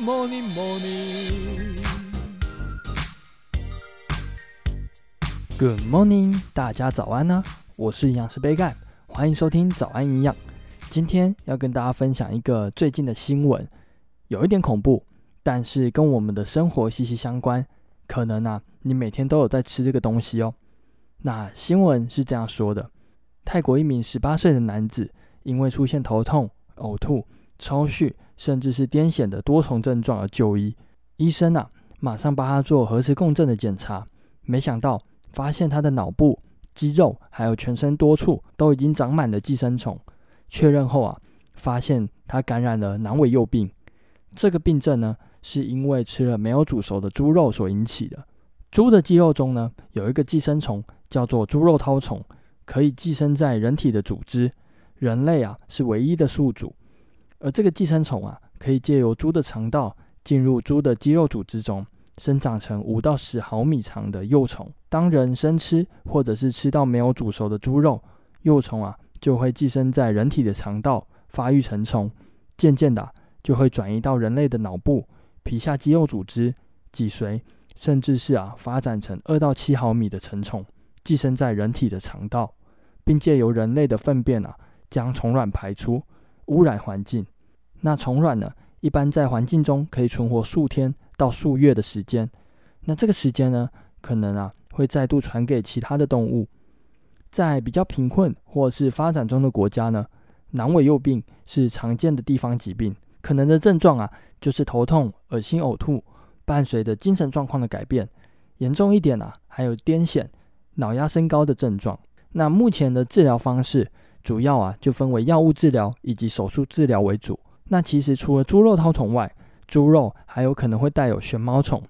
Morning, morning. Good morning，大家早安呢、我是营养师杯盖，欢迎收听早安营养。今天要跟大家分享一个最近的新闻，有一点恐怖，但是跟我们的生活息息相关。可能啊，你每天都有在吃这个东西哦。那新闻是这样说的：泰国一名十八岁的男子，因为出现头痛、呕吐、抽搐，甚至是癫痫的多重症状而就医。医生啊，马上帮他做核磁共振的检查，没想到发现他的脑部、肌肉还有全身多处都已经长满了寄生虫。确认后啊，发现他感染了囊尾诱病。这个病症呢，是因为吃了没有煮熟的猪肉所引起的。猪的肌肉中呢，有一个寄生虫。叫做猪肉绦虫，可以寄生在人体的组织。人类啊是唯一的宿主，而这个寄生虫啊，可以借由猪的肠道进入猪的肌肉组织中，生长成五到十毫米长的幼虫。当人生吃或者是吃到没有煮熟的猪肉，幼虫啊就会寄生在人体的肠道，发育成虫，渐渐的就会转移到人类的脑部、皮下肌肉组织、脊髓，甚至是啊发展成二到七毫米的成虫。寄生在人体的肠道，并借由人类的粪便啊，将虫卵排出，污染环境。那虫卵呢，一般在环境中可以存活数天到数月的时间。那这个时间呢，可能啊会再度传给其他的动物。在比较贫困或是发展中的国家呢，囊尾幼病是常见的地方疾病，可能的症状啊就是头痛、恶心、呕吐，伴随着精神状况的改变。严重一点啊，还有癫痫。脑压升高的症状，那目前的治疗方式主要啊就分为药物治疗以及手术治疗为主。那其实除了猪肉绦虫外，猪肉还有可能会带有旋毛虫。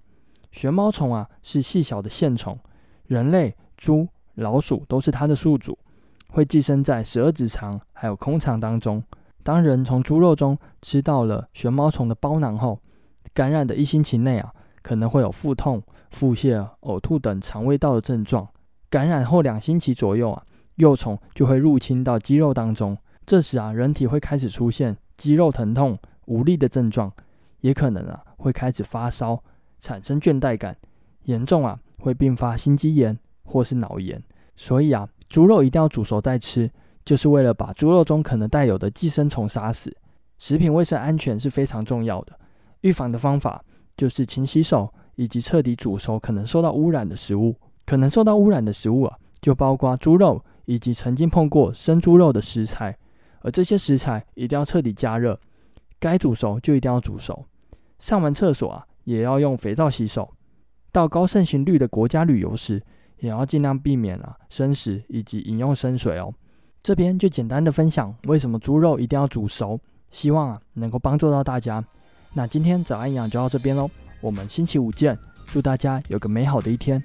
旋毛虫啊是细小的线虫，人类、猪、老鼠都是它的宿主，会寄生在十二指肠还有空肠当中。当人从猪肉中吃到了旋毛虫的包囊后，感染的一星期内啊可能会有腹痛、腹泻、呕吐等肠胃道的症状。感染后两星期左右啊，幼虫就会入侵到肌肉当中。这时啊，人体会开始出现肌肉疼痛、无力的症状，也可能啊会开始发烧、产生倦怠感，严重啊会并发心肌炎或是脑炎。所以啊，猪肉一定要煮熟再吃，就是为了把猪肉中可能带有的寄生虫杀死。食品卫生安全是非常重要的，预防的方法就是勤洗手以及彻底煮熟可能受到污染的食物。可能受到污染的食物啊，就包括猪肉以及曾经碰过生猪肉的食材，而这些食材一定要彻底加热，该煮熟就一定要煮熟。上完厕所啊，也要用肥皂洗手。到高盛行率的国家旅游时，也要尽量避免啊生食以及饮用生水哦。这边就简单的分享为什么猪肉一定要煮熟，希望啊能够帮助到大家。那今天早安营养就到这边喽，我们星期五见，祝大家有个美好的一天。